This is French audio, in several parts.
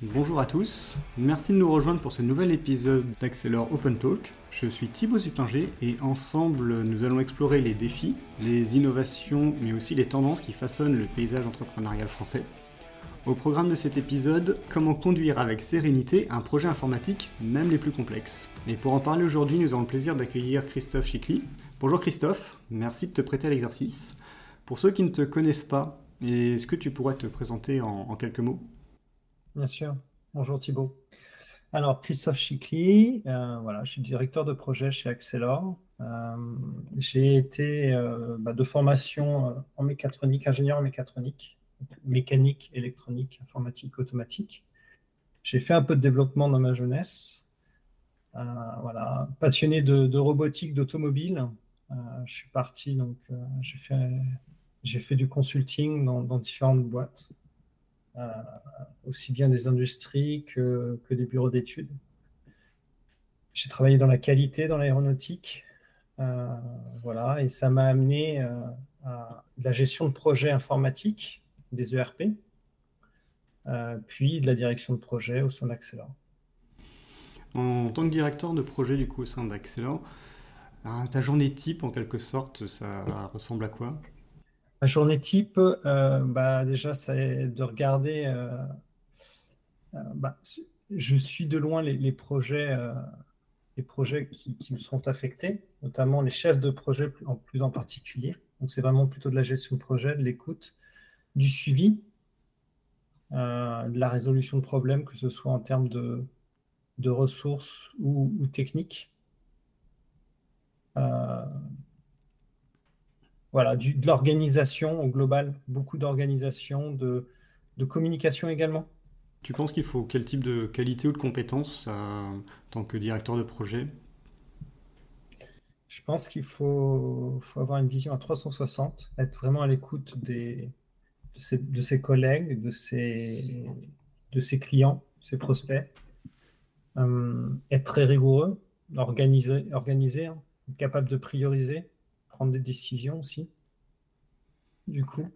Bonjour à tous, merci de nous rejoindre pour ce nouvel épisode d'Accelor Open Talk. Je suis Thibaut Suppinger et ensemble nous allons explorer les défis, les innovations mais aussi les tendances qui façonnent le paysage entrepreneurial français. Au programme de cet épisode, comment conduire avec sérénité un projet informatique, même les plus complexes. Et pour en parler aujourd'hui, nous avons le plaisir d'accueillir Christophe Chicli. Bonjour Christophe, merci de te prêter à l'exercice. Pour ceux qui ne te connaissent pas, est-ce que tu pourrais te présenter en quelques mots? Bien sûr. Bonjour Thibault. Alors, Christophe Chicli, euh, voilà, je suis directeur de projet chez Accelor. Euh, j'ai été euh, bah, de formation en mécatronique, ingénieur en mécatronique, mécanique, électronique, informatique, automatique. J'ai fait un peu de développement dans ma jeunesse. voilà, passionné de, robotique, d'automobile. je suis parti, donc j'ai fait, du consulting dans différentes boîtes. Euh, aussi bien des industries que, des bureaux d'études. J'ai travaillé dans la qualité, dans l'aéronautique. Euh, voilà, et ça m'a amené euh, à la gestion de projets informatiques, des ERP, puis de la direction de projet au sein d'Accelor. En tant que directeur de projet du coup au sein d'Accelor, ta journée type en quelque sorte, ça ressemble à quoi? Ma journée type, euh, bah, déjà, c'est de regarder. Euh, euh, bah, je suis de loin les, projets, les projets qui, me sont affectés, notamment les chefs de projet en plus en particulier. Donc, c'est vraiment plutôt de la gestion de projet, de l'écoute, du suivi, de la résolution de problèmes, que ce soit en termes de, ressources ou, ou techniques voilà, de l'organisation au global, beaucoup d'organisation, de, communication également. Tu penses qu'il faut quel type de qualité ou de compétences euh, en tant que directeur de projet? Je pense qu'il faut, avoir une vision à 360, être vraiment à l'écoute des, de, ses, collègues, de ses, de ses clients, ses prospects, euh, être très rigoureux, organisé, organisé hein, capable de prioriser, prendre des décisions aussi, du coup.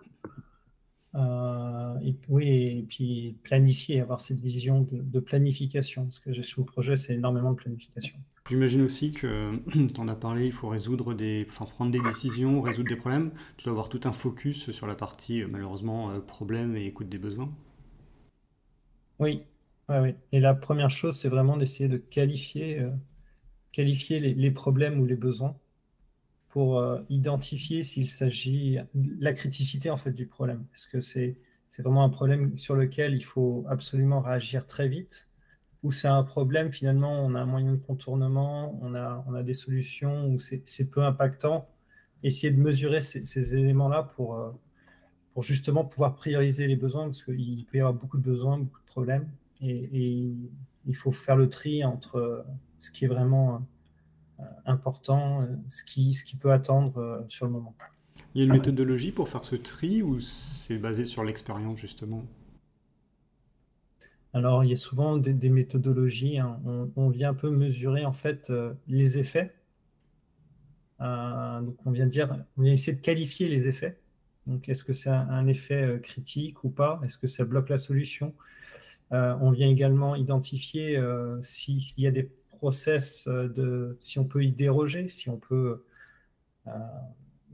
Euh, et, oui, et puis planifier, avoir cette vision de, planification, parce que gestion de projet, c'est énormément de planification. J'imagine aussi que, tu en as parlé, il faut résoudre des, enfin, prendre des décisions, résoudre des problèmes. Tu dois avoir tout un focus sur la partie, euh, malheureusement, euh, problème et écoute des besoins. Oui, oui. Et la première chose, c'est vraiment d'essayer de qualifier, qualifier les, problèmes ou les besoins pour euh, identifier s'il s'agit la criticité en fait du problème. Est-ce que c'est vraiment un problème sur lequel il faut absolument réagir très vite ou c'est un problème finalement on a un moyen de contournement, on a on a des solutions où c'est peu impactant. Essayer de mesurer ces, éléments-là pour euh, pour justement pouvoir prioriser les besoins parce qu'il peut y avoir beaucoup de besoins, beaucoup de problèmes et, il faut faire le tri entre ce qui est vraiment important, euh, ce qui, ce qui peut attendre euh, sur le moment. Il y a une méthodologie pour faire ce tri ou c'est basé sur l'expérience justement? Alors, il y a souvent des, méthodologies. Hein. On, vient un peu mesurer en fait les effets. donc, on vient dire, on vient essayer de qualifier les effets. Donc, est-ce que c'est un, effet critique ou pas? Est-ce que ça bloque la solution? On vient également identifier s'il y a des process euh, de si on peut y déroger, si on peut euh,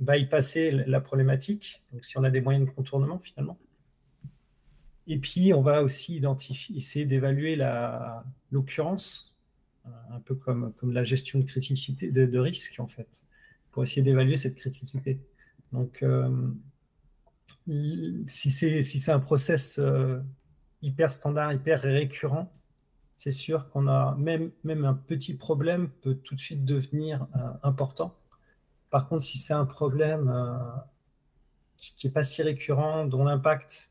bypasser la problématique, donc si on a des moyens de contournement finalement. Et puis, on va aussi identifier, essayer d'évaluer l'occurrence, euh, un peu comme, comme la gestion de criticité, de, risque, en fait, pour essayer d'évaluer cette criticité. Donc, si c'est si un process hyper standard, hyper récurrent, c'est sûr qu'on a même, même un petit problème peut tout de suite devenir euh, important. Par contre, si c'est un problème euh, qui n'est pas si récurrent, dont l'impact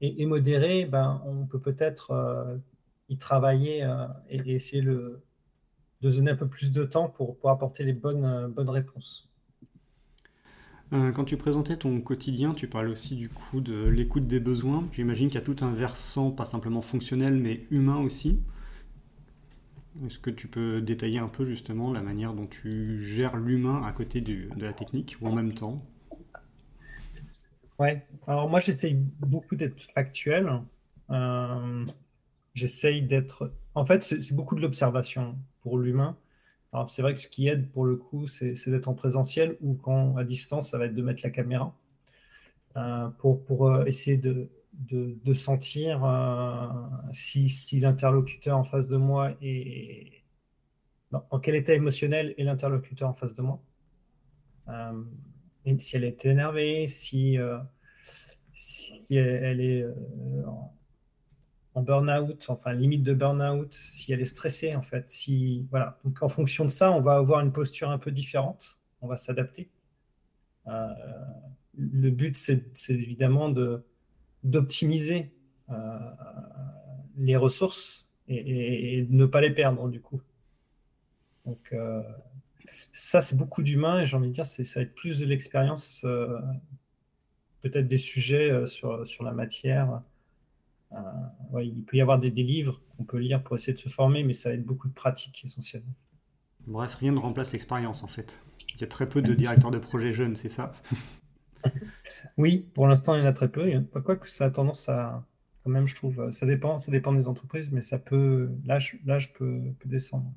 est, modéré, ben, on peut peut-être euh, y travailler et, essayer de donner un peu plus de temps pour, apporter les bonnes réponses. Quand tu présentais ton quotidien, tu parlais aussi du coup de l'écoute des besoins. J'imagine qu'il y a tout un versant, pas simplement fonctionnel, mais humain aussi. Est-ce que tu peux détailler un peu justement la manière dont tu gères l'humain à côté de la technique ou en même temps? Ouais, alors moi j'essaye beaucoup d'être factuel. Euh, j'essaye d'être. En fait, c'est beaucoup de l'observation pour l'humain. C'est vrai que ce qui aide pour le coup, c'est d'être en présentiel ou quand à distance, ça va être de mettre la caméra euh, pour, euh, essayer de, sentir euh, si, l'interlocuteur en face de moi est. dans quel état émotionnel est l'interlocuteur en face de moi. Si elle est énervée, si elle est en burn-out, enfin limite de burn-out, si elle est stressée en fait. Si, voilà. Donc en fonction de ça, on va avoir une posture un peu différente, on va s'adapter. Euh, le but, c'est évidemment d'optimiser euh, les ressources et, de ne pas les perdre du coup. Donc euh, ça, c'est beaucoup d'humains et j'ai envie de dire, ça va être plus de l'expérience, peut-être des sujets sur, sur la matière euh, il peut y avoir des, livres qu'on peut lire pour essayer de se former, mais ça va être beaucoup de pratique essentiellement. Bref, rien ne remplace l'expérience en fait. Il y a très peu de directeurs de projets jeunes, c'est ça Oui, pour l'instant, il y en a très peu. Quoi que ça a tendance à, quand même, je trouve, ça dépend, ça dépend des entreprises, mais ça peut, l'âge, l'âge peut, descendre.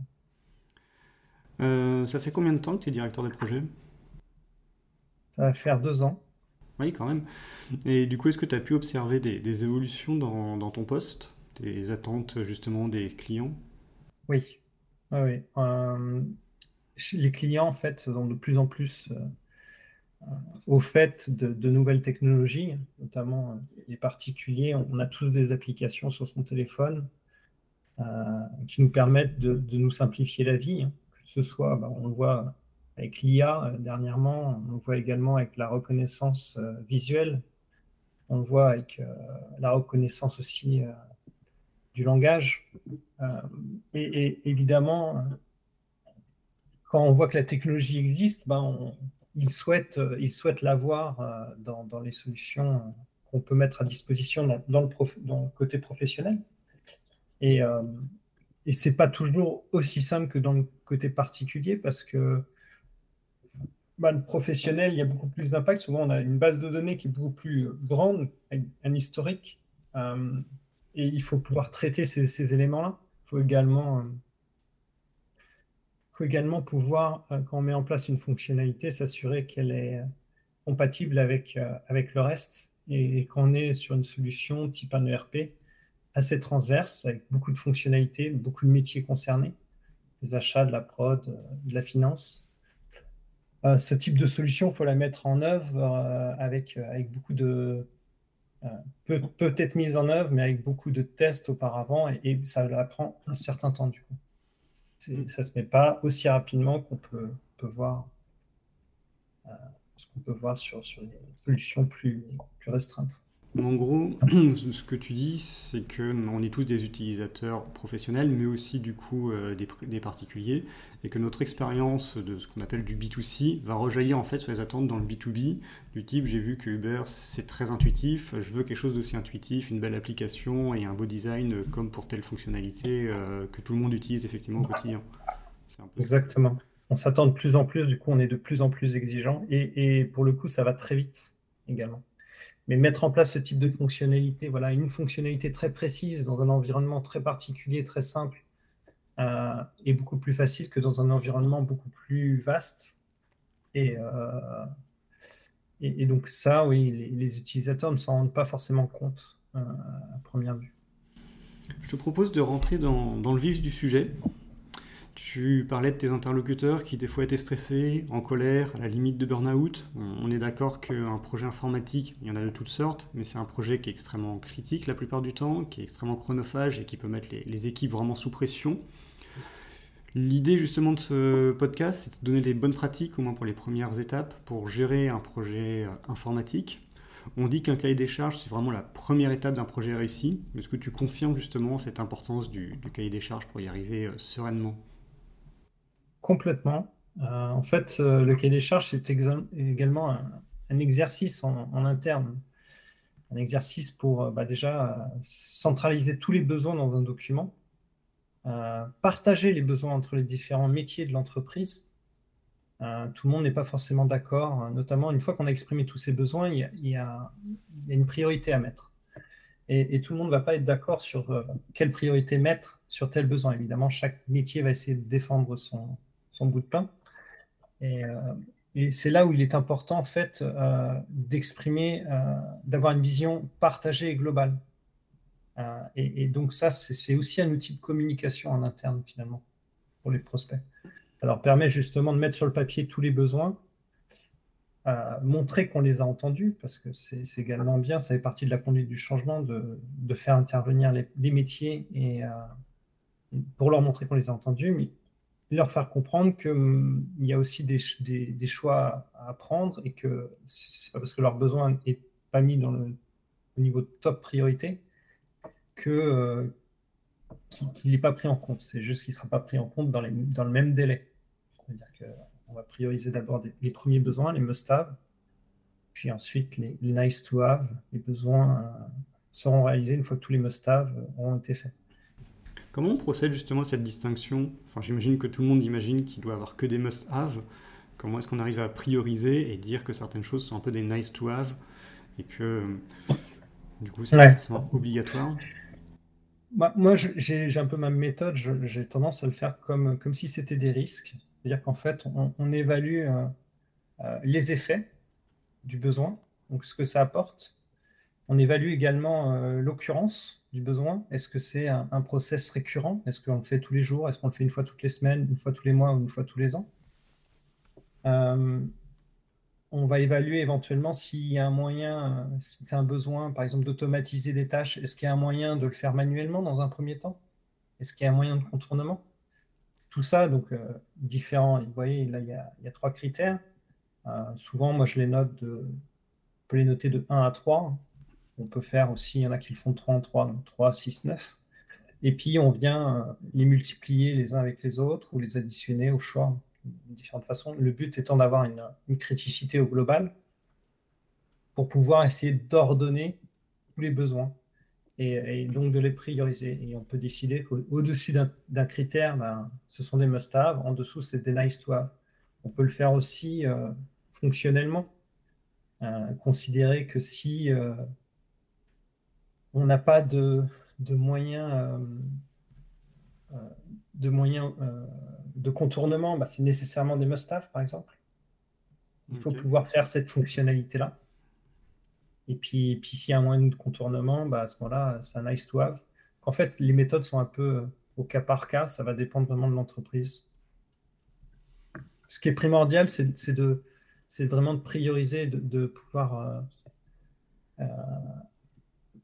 Euh, ça fait combien de temps que tu es directeur de projet? Ça va faire deux ans. Oui, quand même. Et du coup, est-ce que tu as pu observer des, évolutions dans, ton poste, des attentes justement des clients? Oui. oui, euh, les clients, en fait, sont de plus en plus euh, au fait de, nouvelles technologies, notamment euh, les particuliers. On a tous des applications sur son téléphone qui nous permettent de, nous simplifier la vie, hein. que ce soit, bah, on le voit avec l'IA euh, dernièrement, on voit également avec la reconnaissance euh, visuelle, on le voit avec euh, la reconnaissance aussi du langage. Et, évidemment, quand on voit que la technologie existe, ben il souhaite, il souhaite l'avoir dans, les solutions qu'on peut mettre à disposition dans, le, côté professionnel. Et, et ce n'est pas toujours aussi simple que dans le côté particulier parce que le professionnel, il y a beaucoup plus d'impact. Souvent, on a une base de données qui est beaucoup plus euh, grande, un historique. Euh, et il faut pouvoir traiter ces, éléments-là. Il faut également, euh, faut également pouvoir, quand on met en place une fonctionnalité, s'assurer qu'elle est compatible avec, avec le reste. Et, quand on est sur une solution type un ERP, assez transverse, avec beaucoup de fonctionnalités, beaucoup de métiers concernés, les achats, de la prod, de la finance. Euh, ce type de solution, il faut la mettre en œuvre euh, avec, euh, avec beaucoup de. peut, peut être mise en œuvre, mais avec beaucoup de tests auparavant, et, ça prend un certain temps du coup. Ça ne se met pas aussi rapidement qu'on peut, peut voir ce qu'on peut voir sur, sur les solutions plus, plus restreintes. En gros, ce que tu dis, c'est que on est tous des utilisateurs professionnels, mais aussi du coup euh, des, particuliers, et que notre expérience de ce qu'on appelle du B2C va rejaillir en fait sur les attentes dans le B2B, du type j'ai vu que Uber c'est très intuitif, je veux quelque chose d'aussi intuitif, une belle application et un beau design comme pour telle fonctionnalité euh, que tout le monde utilise effectivement au quotidien. Exactement. On s'attend de plus en plus, du coup on est de plus en plus exigeant, et pour le coup ça va très vite également. Mais mettre en place ce type de fonctionnalité, voilà, une fonctionnalité très précise dans un environnement très particulier, très simple, euh, est beaucoup plus facile que dans un environnement beaucoup plus vaste. Et, euh, donc ça, oui, les, utilisateurs ne s'en rendent pas forcément compte euh, à première vue. Je te propose de rentrer dans le vif du sujet. Tu parlais de tes interlocuteurs qui des fois étaient stressés, en colère, à la limite de burn-out. On est d'accord qu'un projet informatique, il y en a de toutes sortes, mais c'est un projet qui est extrêmement critique la plupart du temps, qui est extrêmement chronophage et qui peut mettre les, équipes vraiment sous pression. L'idée justement de ce podcast, c'est de donner des bonnes pratiques, au moins pour les premières étapes, pour gérer un projet euh, informatique. On dit qu'un cahier des charges, c'est vraiment la première étape d'un projet réussi. Est-ce que tu confirmes justement cette importance du, cahier des charges pour y arriver euh, sereinement? Complètement. Euh, en fait, euh, le cahier des charges, c'est également un, exercice en, interne. Un exercice pour euh, bah, déjà centraliser tous les besoins dans un document, partager les besoins entre les différents métiers de l'entreprise. tout le monde n'est pas forcément d'accord, notamment une fois qu'on a exprimé tous ces besoins, il y a, une priorité à mettre. et, tout le monde ne va pas être d'accord sur quelle priorité mettre sur tel besoin. Évidemment, chaque métier va essayer de défendre son, son bout de pain. Et, euh, et c'est là où il est important, en fait, euh, d'exprimer, d'avoir une vision partagée et globale. Et, donc ça, c'est aussi un outil de communication en interne, finalement, pour les prospects. Leur permet justement de mettre sur le papier tous les besoins, montrer qu'on les a entendus, parce que c'est également bien, ça fait partie de la conduite du changement, de, de faire intervenir les, métiers et euh, pour leur montrer qu'on les a entendus, mais leur faire comprendre qu'il hum, y a aussi des, choix à prendre et que c'est pas parce que leur besoin n'est pas mis au niveau de top priorité euh, qu'il n'est pas pris en compte. C'est juste qu'il ne sera pas pris en compte dans, dans le même délai. C'est-à-dire que on va prioriser d'abord les premiers besoins, les must-have, puis ensuite les, nice to have, les besoins euh, seront réalisés une fois que tous les must-have auront été faits. Comment on procède justement à cette distinction? Enfin, j'imagine que tout le monde imagine qu'il doit avoir que des must-have. Comment est-ce qu'on arrive à prioriser et dire que certaines choses sont un peu des nice to have et que du coup c'est pas forcément obligatoire? Bah, moi, j'ai un peu ma méthode. J'ai tendance à le faire comme, comme si c'était des risques. C'est-à-dire qu'en fait, on, évalue euh, euh, les effets du besoin, donc ce que ça apporte. On évalue également euh, l'occurrence du besoin. Est-ce que c'est un, process récurrent? Est-ce qu'on le fait tous les jours? Est-ce qu'on le fait une fois toutes les semaines, une fois tous les mois ou une fois tous les ans? On va évaluer éventuellement s'il y a un moyen, si c'est un besoin, par exemple, d'automatiser des tâches. Est-ce qu'il y a un moyen de le faire manuellement dans un premier temps? Est-ce qu'il y a un moyen de contournement? Tout ça, donc euh, différent. Vous voyez, là, il y a, trois critères. Euh, souvent, moi, je les note de, on peut les noter de 1 à 3. On peut faire aussi, il y en a qui le font de 3 en 3, donc 3, 6, 9. Et puis, on vient euh, les multiplier les uns avec les autres ou les additionner au choix de différentes façons. Le but étant d'avoir une, une, criticité au global pour pouvoir essayer d'ordonner tous les besoins et, donc de les prioriser. Et on peut décider qu'au-dessus d'un critère, ben, ce sont des must-have, en dessous, c'est des nice-to-have. On peut le faire aussi euh, fonctionnellement. Euh, considérer que si on n'a pas de, de moyens, de, moyens de contournement, ben, c'est nécessairement des must-have, par exemple. Il faut pouvoir faire cette fonctionnalité-là. Et puis, puis s'il y a un moyen de contournement, bah, à ce moment-là, c'est un nice to have. En fait, les méthodes sont un peu euh, au cas par cas, ça va dépendre vraiment de l'entreprise. Ce qui est primordial, c'est de, vraiment de prioriser, de, pouvoir, euh, euh,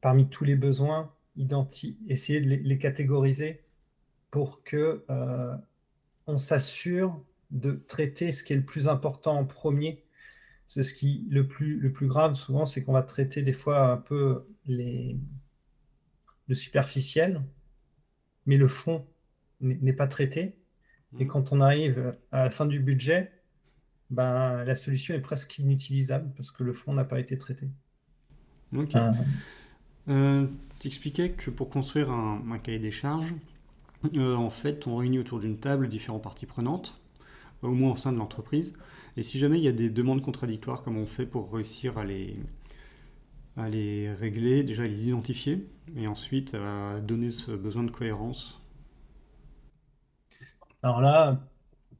parmi tous les besoins, essayer de les, catégoriser pour que on s'assure de traiter ce qui est le plus important en premier c'est ce qui le plus, le plus grave souvent, c'est qu'on va traiter des fois un peu les, le superficiel, mais le fond n'est pas traité. Et mmh. quand on arrive à la fin du budget, ben, la solution est presque inutilisable parce que le fond n'a pas été traité. Ok. Euh. Euh, tu expliquais que pour construire un, cahier des charges, euh, en fait, on réunit autour d'une table différentes parties prenantes, au moins au sein de l'entreprise. Et si jamais il y a des demandes contradictoires, comment on fait pour réussir à les, régler, déjà à les identifier, et ensuite à donner ce besoin de cohérence? Alors là,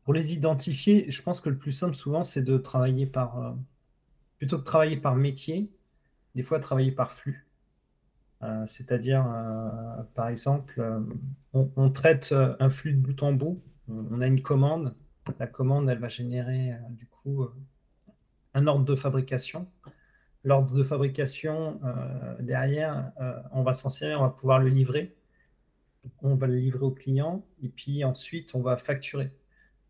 pour les identifier, je pense que le plus simple souvent, c'est de travailler par, euh, plutôt que travailler par métier, des fois travailler par flux. Euh, c'est-à-dire, euh, par exemple, on, on, traite un flux de bout en bout, on a une commande, la commande, elle va générer euh, du coup euh, un ordre de fabrication. L'ordre de fabrication, euh, derrière, on va s'en servir, on va pouvoir le livrer. On va le livrer au client et puis ensuite, on va facturer.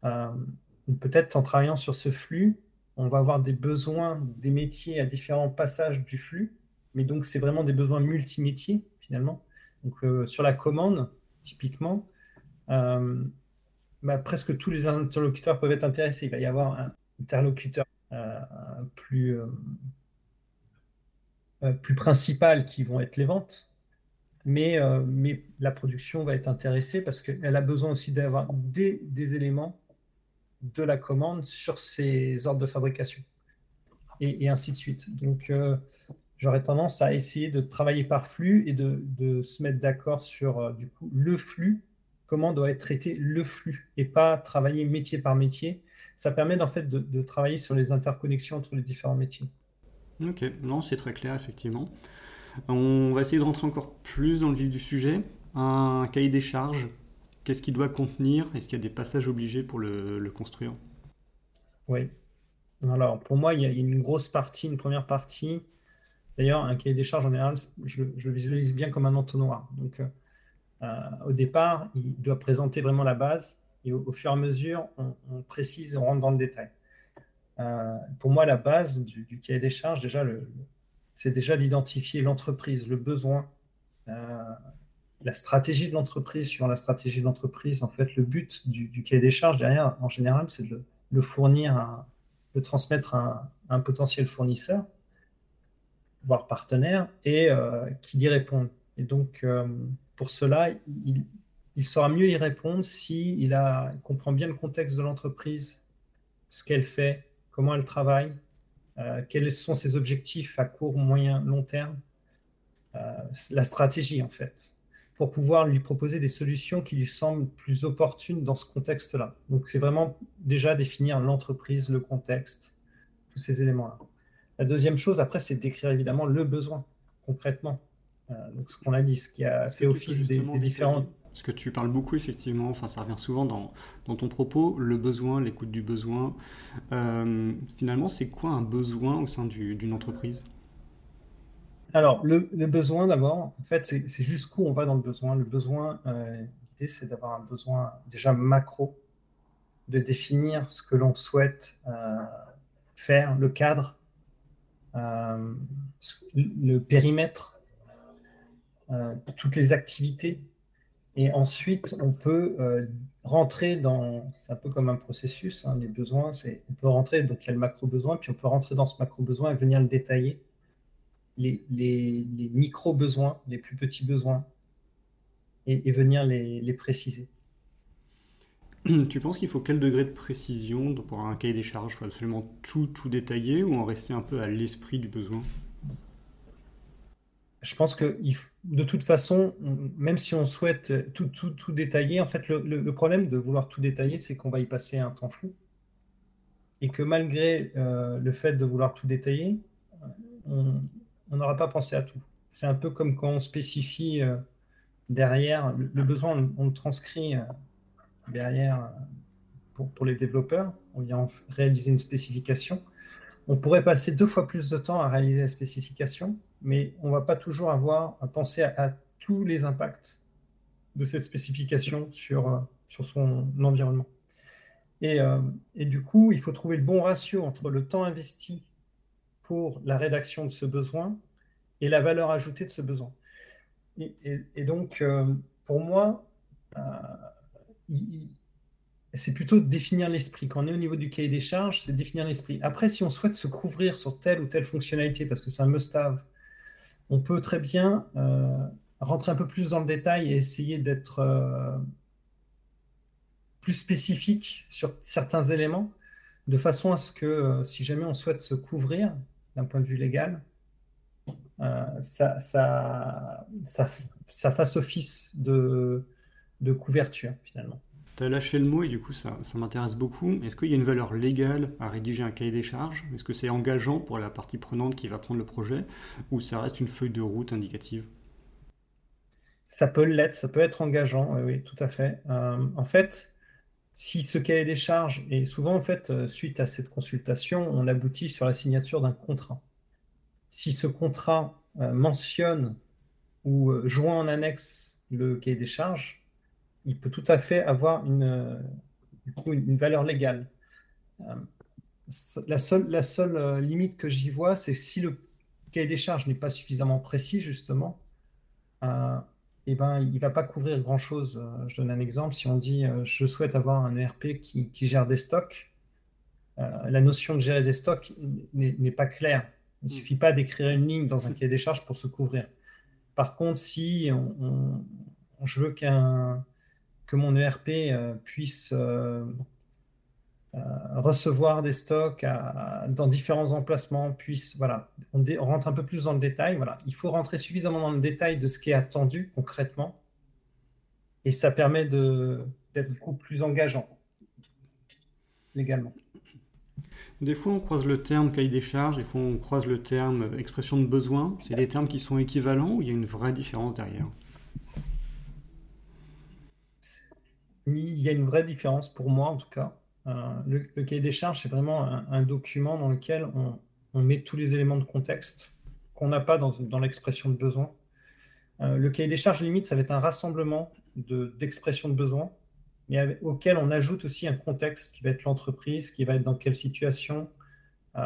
Peut-être en travaillant sur ce flux, on va avoir des besoins des métiers à différents passages du flux, mais donc c'est vraiment des besoins multimétiers finalement. Donc sur la commande, typiquement, bah, presque tous les interlocuteurs peuvent être intéressés. Il va y avoir un interlocuteur euh, plus, euh, euh, plus principal qui vont être les ventes, mais, mais la production va être intéressée parce qu'elle a besoin aussi d'avoir des, des, éléments de la commande sur ses ordres de fabrication et, ainsi de suite. Donc, j'aurais tendance à essayer de travailler par flux et de, se mettre d'accord sur euh, du coup, le flux, comment doit être traité le flux, et pas travailler métier par métier. Ça permet en fait de, travailler sur les interconnexions entre les différents métiers. Ok, non, c'est très clair, effectivement. On va essayer de rentrer encore plus dans le vif du sujet. Un cahier des charges, qu'est-ce qu'il doit contenir? Est-ce qu'il y a des passages obligés pour le, construire? Oui. Alors, pour moi, il y a une grosse partie, une première partie D'ailleurs, un cahier des charges, en général, je, le visualise bien comme un entonnoir. Donc, euh, euh, au départ, il doit présenter vraiment la base et au, fur et à mesure, on, précise, on rentre dans le détail. Euh, pour moi, la base du, cahier des charges, déjà, c'est déjà d'identifier l'entreprise, le besoin, la stratégie de l'entreprise. Sur la stratégie de l'entreprise, en fait, le but du, cahier des charges derrière, en général, c'est de le, fournir, à, le transmettre à un potentiel fournisseur voire partenaire, et euh, qui y répondent. Et donc, euh, pour cela, il, il, saura mieux y répondre s'il il comprend bien le contexte de l'entreprise, ce qu'elle fait, comment elle travaille, euh, quels sont ses objectifs à court, moyen, long terme, la stratégie en fait, pour pouvoir lui proposer des solutions qui lui semblent plus opportunes dans ce contexte-là. Donc c'est vraiment déjà définir l'entreprise, le contexte, tous ces éléments-là. La deuxième chose, après, c'est d'écrire évidemment le besoin, concrètement. Euh, donc, ce qu'on a dit, ce qui a fait office des, différents. Parce que tu parles beaucoup, effectivement, enfin, ça revient souvent dans, dans ton propos, le besoin, l'écoute du besoin. Euh, finalement, c'est quoi un besoin au sein d'une entreprise? Alors, le, le besoin, d'abord, en fait, c'est jusqu'où on va dans le besoin. Le besoin, euh, l'idée, c'est d'avoir un besoin déjà macro, de définir ce que l'on souhaite faire, le cadre euh, le périmètre, euh, toutes les activités. Et ensuite, on peut euh, rentrer dans, c'est un peu comme un processus, hein, les besoins, c'est, on peut rentrer, donc il y a le macro-besoin, puis on peut rentrer dans ce macro-besoin et venir le détailler. Les, les, les micro-besoins, les plus petits besoins, et, venir les, les, préciser. Tu penses qu'il faut quel degré de précision pour un cahier des charges? Faut absolument tout, tout détailler ou en rester un peu à l'esprit du besoin? Je pense que de toute façon, même si on souhaite tout, tout, tout détailler, en fait, le, problème de vouloir tout détailler, c'est qu'on va y passer un temps flou. Et que malgré euh, le fait de vouloir tout détailler, on n'aura pas pensé à tout. C'est un peu comme quand on spécifie euh, derrière le, besoin, on, le transcrit. Euh, derrière pour, pour, les développeurs. On vient réaliser une spécification. On pourrait passer deux fois plus de temps à réaliser la spécification, mais on ne va pas toujours avoir à penser à, tous les impacts de cette spécification sur, euh, sur son environnement. Et, euh, et, du coup, il faut trouver le bon ratio entre le temps investi pour la rédaction de ce besoin et la valeur ajoutée de ce besoin. Et, donc, euh, pour moi, c'est plutôt définir l'esprit. Quand on est au niveau du cahier des charges, c'est définir l'esprit. Après, si on souhaite se couvrir sur telle ou telle fonctionnalité, parce que c'est un must-have, on peut très bien euh, rentrer un peu plus dans le détail et essayer d'être euh, plus spécifique sur certains éléments, de façon à ce que euh, si jamais on souhaite se couvrir d'un point de vue légal, ça, ça, ça, fasse office de, de couverture finalement. Tu as lâché le mot et du coup ça, ça m'intéresse beaucoup. Est-ce qu'il y a une valeur légale à rédiger un cahier des charges? Est-ce que c'est engageant pour la partie prenante qui va prendre le projet? Ou ça reste une feuille de route indicative? Ça peut l'être, ça peut être engageant, oui, tout à fait. Euh, en fait, si ce cahier des charges, et souvent en fait, euh, suite à cette consultation, on aboutit sur la signature d'un contrat. Si ce contrat euh, mentionne ou joint en annexe le cahier des charges, il peut tout à fait avoir une, une valeur légale. Euh, la seule, la seule euh, limite que j'y vois, c'est si le cahier des charges n'est pas suffisamment précis, justement, euh, eh ben, il ne va pas couvrir grand-chose. Je donne un exemple. Si on dit je souhaite avoir un ERP qui, gère des stocks, la notion de gérer des stocks n'est pas claire. Il ne suffit pas d'écrire une ligne dans un cahier des charges pour se couvrir. Par contre, si on, je veux qu'un que mon ERP euh, puisse euh, recevoir des stocks dans différents emplacements, puisse, voilà, on, rentre un peu plus dans le détail. Voilà, il faut rentrer suffisamment dans le détail de ce qui est attendu concrètement, et ça permet d'être beaucoup plus engageant légalement. Des fois, on croise le terme cahier des charges, des fois, on croise le terme expression de besoin. C'est des termes qui sont équivalents ou il y a une vraie différence derrière? Il y a une vraie différence pour moi, en tout cas. Euh, le, cahier des charges, c'est vraiment un, document dans lequel on, met tous les éléments de contexte qu'on n'a pas dans, l'expression de besoin. Euh, le cahier des charges limite, ça va être un rassemblement d'expressions de, de besoin, mais auquel on ajoute aussi un contexte qui va être l'entreprise, qui va être dans quelle situation. Euh,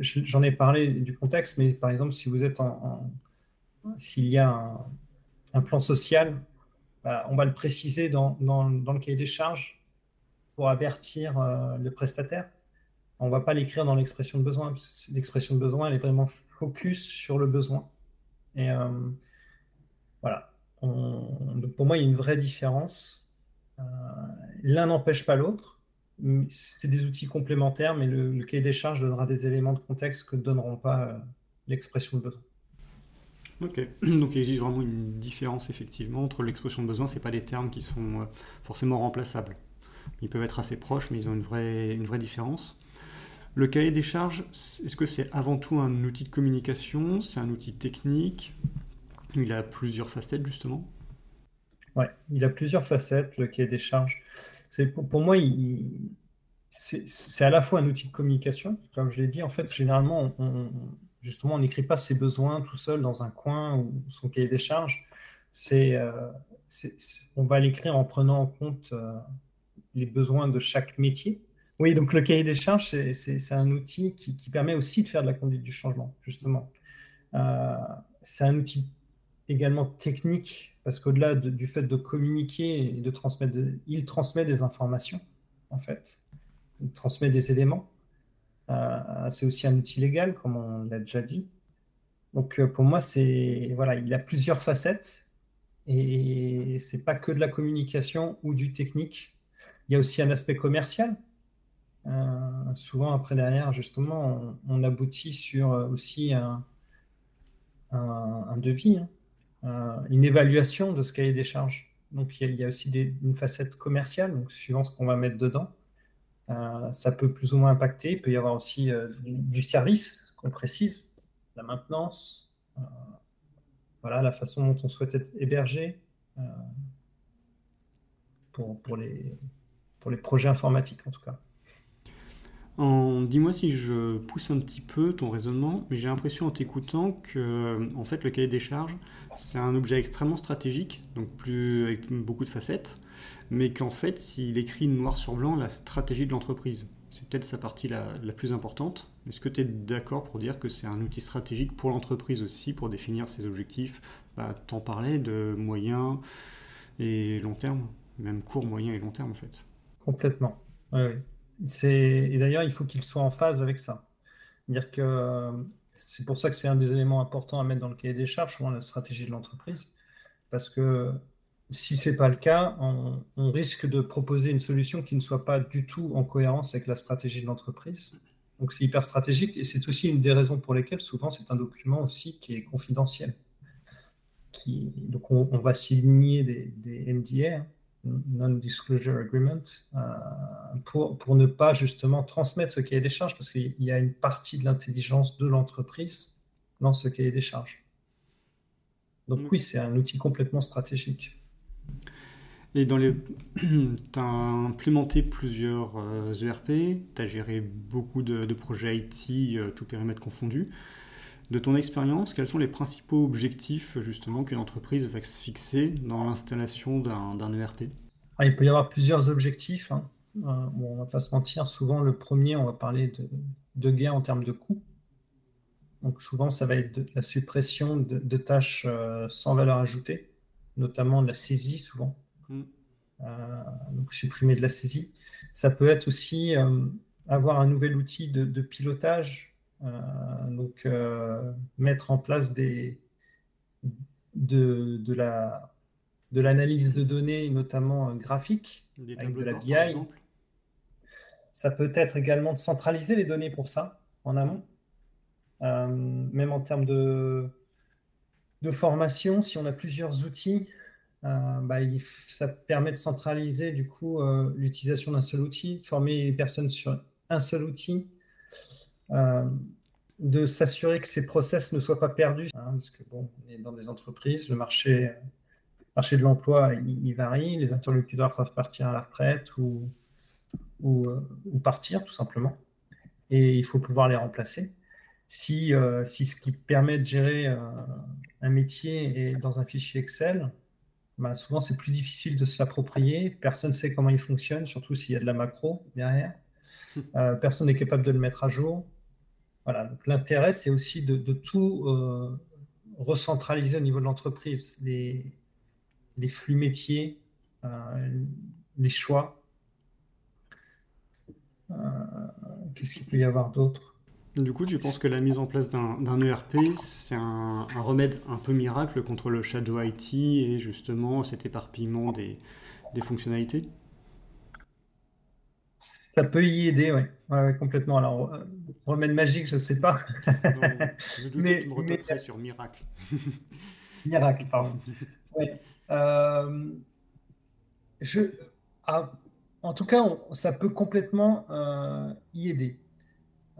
j'en ai parlé du contexte, mais par exemple, si vous êtes en, s'il y a un, plan social, on va le préciser dans, le cahier des charges pour avertir euh, le prestataire. On ne va pas l'écrire dans l'expression de besoin, l'expression de besoin, est vraiment focus sur le besoin. Et euh, voilà. pour moi, il y a une vraie différence. Euh, l'un n'empêche pas l'autre. C'est des outils complémentaires, mais le, cahier des charges donnera des éléments de contexte que ne donneront pas l'expression de besoin. Ok, donc il existe vraiment une différence effectivement entre l'expression de besoin, ce pas des termes qui sont forcément remplaçables. Ils peuvent être assez proches, mais ils ont une vraie, une vraie différence. Le cahier des charges, est-ce que c'est avant tout un outil de communication? C'est un outil technique? Il a plusieurs facettes, justement? Oui, il a plusieurs facettes, le cahier des charges. Pour, pour moi, c'est à la fois un outil de communication, comme je l'ai dit. En fait, généralement, on, justement, on n'écrit pas ses besoins tout seul dans un coin ou son cahier des charges. C'est, euh, on va l'écrire en prenant en compte euh, les besoins de chaque métier. Oui, donc le cahier des charges, c'est un outil qui, permet aussi de faire de la conduite du changement, justement. Euh, c'est un outil également technique, parce qu'au-delà du fait de communiquer et de transmettre, il transmet des informations, en fait. Il transmet des éléments. C'est aussi un outil légal, comme on l'a déjà dit. Donc euh, pour moi, c'est voilà, il a plusieurs facettes et c'est pas que de la communication ou du technique. Il y a aussi un aspect commercial. Euh, souvent, après, derrière, justement, on, aboutit sur euh, aussi un, devis, hein. une évaluation de ce cahier des charges. Donc, il y a, aussi une facette commerciale, suivant ce qu'on va mettre dedans. Ça peut plus ou moins impacter. Il peut y avoir aussi du, service qu'on précise, la maintenance, voilà, la façon dont on souhaite être hébergé pour, pour les, pour les projets informatiques en tout cas. Dis-moi si je pousse un petit peu ton raisonnement, mais j'ai l'impression en t'écoutant que en fait, le cahier des charges, c'est un objet extrêmement stratégique, donc plus, avec beaucoup de facettes, mais qu'en fait, il écrit noir sur blanc la stratégie de l'entreprise. C'est peut-être sa partie la, plus importante. Est-ce que tu es d'accord pour dire que c'est un outil stratégique pour l'entreprise aussi, pour définir ses objectifs bah, T'en parlais de moyen et long terme, même court, moyen et long terme en fait? Complètement. Et d'ailleurs, il faut qu'il soit en phase avec ça. Dire que c'est pour ça que c'est un des éléments importants à mettre dans le cahier des charges, souvent la stratégie de l'entreprise. Parce que si ce n'est pas le cas, on, risque de proposer une solution qui ne soit pas du tout en cohérence avec la stratégie de l'entreprise. Donc c'est hyper stratégique et c'est aussi une des raisons pour lesquelles souvent c'est un document aussi qui est confidentiel. Qui, donc on, va signer des, des NDA, non-disclosure agreement, euh, pour, pour ne pas justement transmettre ce cahier des charges, parce qu'il y a une partie de l'intelligence de l'entreprise dans ce cahier des charges. Donc oui, c'est un outil complètement stratégique. Et dans les... tu as implémenté plusieurs ERP, euh, e tu as géré beaucoup de, de projets IT, euh, tout périmètre confondu. De ton expérience, quels sont les principaux objectifs justement qu'une entreprise va se fixer dans l'installation d'un ERP ah, Il peut y avoir plusieurs objectifs. Hein. Euh, on ne va pas se mentir, souvent le premier, on va parler de, de gain en termes de coûts. Donc souvent, ça va être la suppression de, tâches euh, sans valeur ajoutée, notamment de la saisie souvent. Mm. Euh, donc supprimer de la saisie. Ça peut être aussi avoir un nouvel outil de pilotage euh, donc, euh, mettre en place des, de, de la de l'analyse de données, notamment graphique, avec de la BI. ça peut être également de centraliser les données pour ça en amont. Euh, même en termes de, de formation, si on a plusieurs outils, euh, bah, ça permet de centraliser du coup euh, l'utilisation d'un seul outil, former les personnes sur un seul outil, de s'assurer que ces process ne soient pas perdus, hein, parce que bon, on est dans des entreprises, le marché, de l'emploi il, varie, les interlocuteurs peuvent partir à la retraite ou, partir tout simplement, et il faut pouvoir les remplacer. Si, euh, ce qui permet de gérer euh, un métier est dans un fichier Excel, bah, souvent c'est plus difficile de se l'approprier. Personne ne sait comment il fonctionne, surtout s'il y a de la macro derrière. Euh, personne n'est capable de le mettre à jour. Voilà. l'intérêt, c'est aussi de, tout recentraliser au niveau de l'entreprise, les, les, flux métiers, les choix. Qu'est-ce qu'il peut y avoir d'autre? Du coup, tu penses que la mise en place d'un ERP, c'est un, remède un peu miracle contre le shadow IT et justement cet éparpillement des, fonctionnalités? Ça peut y aider, oui, ouais, complètement. Alors, euh, remède magique, je ne sais pas. je mais, tu me sur miracle. miracle, pardon. Euh, je, ah, en tout cas, ça peut complètement euh, y aider.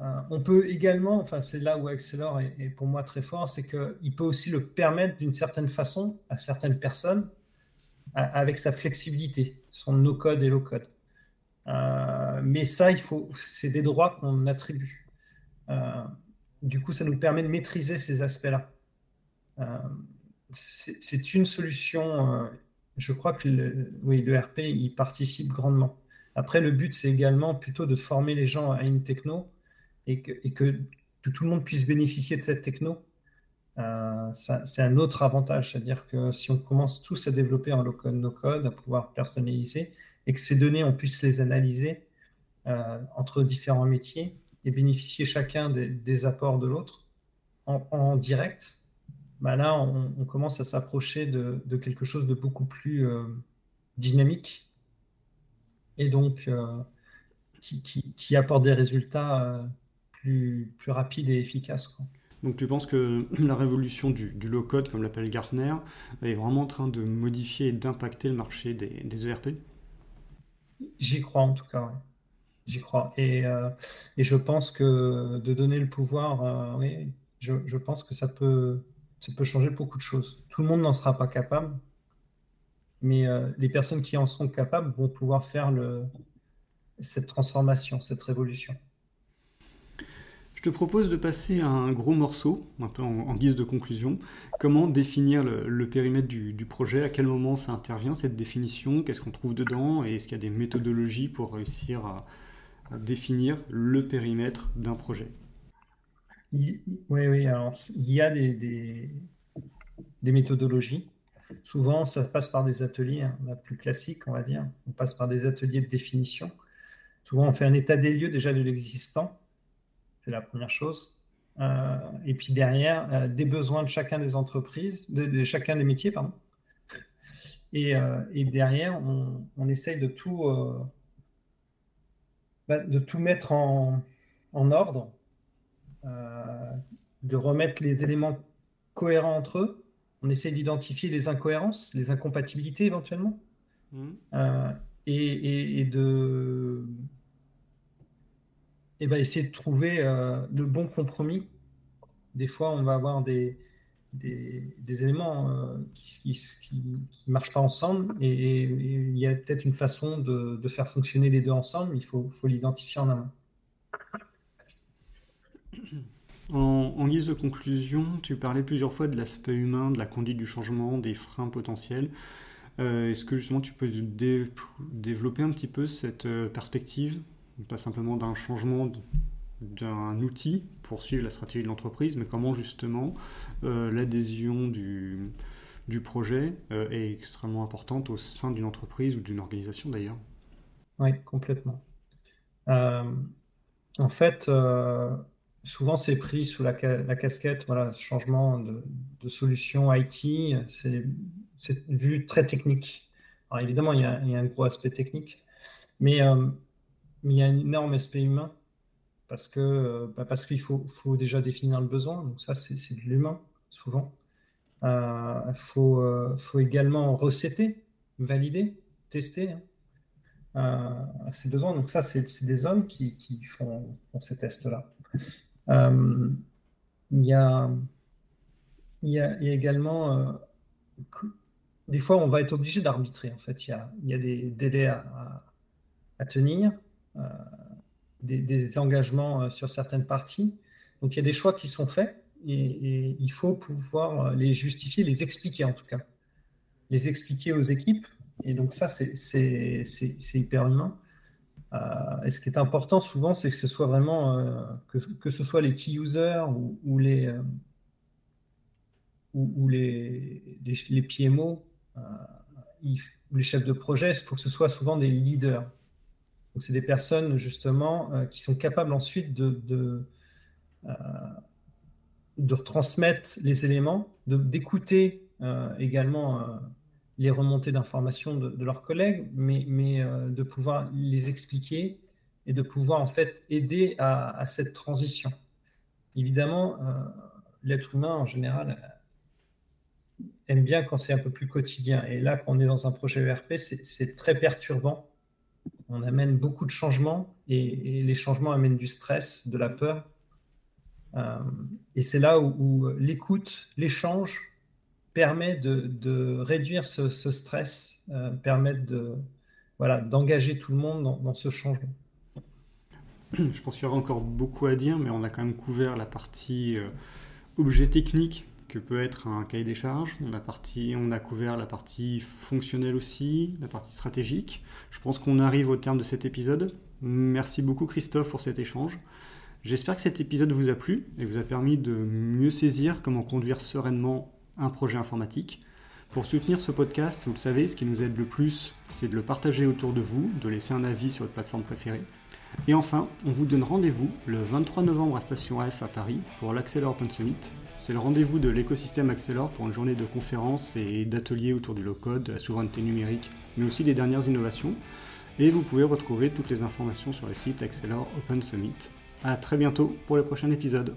Euh, on peut également, enfin c'est là où Accelor est, pour moi très fort, c'est qu'il peut aussi le permettre d'une certaine façon à certaines personnes avec sa flexibilité, son no-code et low-code. Euh, mais ça, il faut, c'est des droits qu'on attribue. Euh, du coup, ça nous permet de maîtriser ces aspects-là. c'est une solution. je crois que le, oui, le RP y participe grandement. Après, le but, c'est également plutôt de former les gens à une techno et que, tout le monde puisse bénéficier de cette techno, euh, c'est un autre avantage. C'est-à-dire que si on commence tous à développer en low-code, no-code, à pouvoir personnaliser, et que ces données, on puisse les analyser euh, entre différents métiers et bénéficier chacun des, apports de l'autre en, direct, bah là, on, commence à s'approcher de, quelque chose de beaucoup plus euh, dynamique et donc qui, apporte des résultats plus, rapide et efficace. Donc tu penses que la révolution du, low-code, comme l'appelle Gartner, est vraiment en train de modifier et d'impacter le marché des, ERP J'y crois en tout cas, J'y crois. Et, euh, et, je pense que de donner le pouvoir, euh, oui, je, pense que ça peut, ça peut changer beaucoup de choses. Tout le monde n'en sera pas capable, mais euh, les personnes qui en seront capables vont pouvoir faire le, cette transformation, cette révolution. Je te propose de passer un gros morceau, un peu en, guise de conclusion. Comment définir le, périmètre du, projet? À quel moment ça intervient, cette définition? Qu'est-ce qu'on trouve dedans? Et est-ce qu'il y a des méthodologies pour réussir à, définir le périmètre d'un projet? Oui, oui. Alors, il y a des, des, méthodologies. Souvent, ça passe par des ateliers, hein, la plus classique, on va dire. On passe par des ateliers de définition. Souvent, on fait un état des lieux déjà de l'existant c'est la première chose. Euh, et puis derrière, euh, des besoins de chacun des entreprises, de, chacun des métiers, pardon. Et, euh, et derrière, on, on, essaye de tout, bah, de tout mettre en, en ordre, de remettre les éléments cohérents entre eux. On essaye d'identifier les incohérences, les incompatibilités éventuellement, mmh. et, et, de et ben, essayer de trouver euh, le bon compromis. Des fois, on va avoir des, des, éléments euh, qui ne marchent pas ensemble et, il y a peut-être une façon de, de, faire fonctionner les deux ensemble. Il faut, faut l'identifier en amont. En, guise de conclusion, tu parlais plusieurs fois de l'aspect humain, de la conduite du changement, des freins potentiels. Euh, est-ce que justement tu peux développer un petit peu cette perspective? Pas simplement d'un changement d'un outil pour suivre la stratégie de l'entreprise, mais comment justement euh, l'adhésion du, du projet euh, est extrêmement importante au sein d'une entreprise ou d'une organisation d'ailleurs. Oui, complètement. Euh, en fait, souvent c'est pris sous la, casquette, voilà, ce changement de, de solution IT, c'est vu très technique. Alors évidemment, il y, a, il y, a, un gros aspect technique, mais mais il y a un énorme aspect humain parce que bah, parce qu'il faut, faut, déjà définir le besoin. Donc ça, c'est de l'humain souvent. Il faut, faut également recéter, valider, tester. Hein. Euh, ces besoins. Donc ça, c'est des hommes qui, font, ces tests-là. Euh, il, y a, y a, également... Euh, des fois, on va être obligé d'arbitrer. En fait, il y a, il y a des délais à, tenir, des, engagements sur certaines parties. Donc, il y a des choix qui sont faits et, il faut pouvoir les justifier, les expliquer en tout cas. Les expliquer aux équipes et donc ça, c'est hyper humain. Euh, et ce qui est important souvent, c'est que ce soit vraiment, euh, que, que, ce soit les key users ou, les, euh, ou, les, les, PMO ou les chefs de projet, il faut que ce soit souvent des leaders. Donc c'est des personnes justement qui sont capables ensuite de, de, de transmettre les éléments, d'écouter également les remontées d'informations de, leurs collègues, mais, mais euh, de pouvoir les expliquer et de pouvoir en fait aider à, cette transition. Évidemment, euh, l'être humain en général euh, aime bien quand c'est un peu plus quotidien. Et là, quand on est dans un projet ERP, c'est très perturbant. On amène beaucoup de changements et, les changements amènent du stress, de la peur. et c'est là où l'écoute, l'échange permet de, réduire ce, stress, euh, permet de, voilà, d'engager tout le monde dans, ce changement. Je pense qu'il y aura encore beaucoup à dire, mais on a quand même couvert la partie euh, objet technique que peut être un cahier des charges. On a, couvert la partie fonctionnelle aussi, la partie stratégique. Je pense qu'on arrive au terme de cet épisode. Merci beaucoup Christophe pour cet échange. J'espère que cet épisode vous a plu et vous a permis de mieux saisir comment conduire sereinement un projet informatique. Pour soutenir ce podcast, vous le savez, ce qui nous aide le plus, c'est de le partager autour de vous, de laisser un avis sur votre plateforme préférée. Et enfin, on vous donne rendez-vous le 23 novembre à Station F à Paris pour l'Accélor Open Summit. C'est le rendez-vous de l'écosystème Accélor pour une journée de conférences et d'ateliers autour du low-code, de la souveraineté numérique, mais aussi des dernières innovations. Et vous pouvez retrouver toutes les informations sur le site Accélor Open Summit. A très bientôt pour le prochain épisode.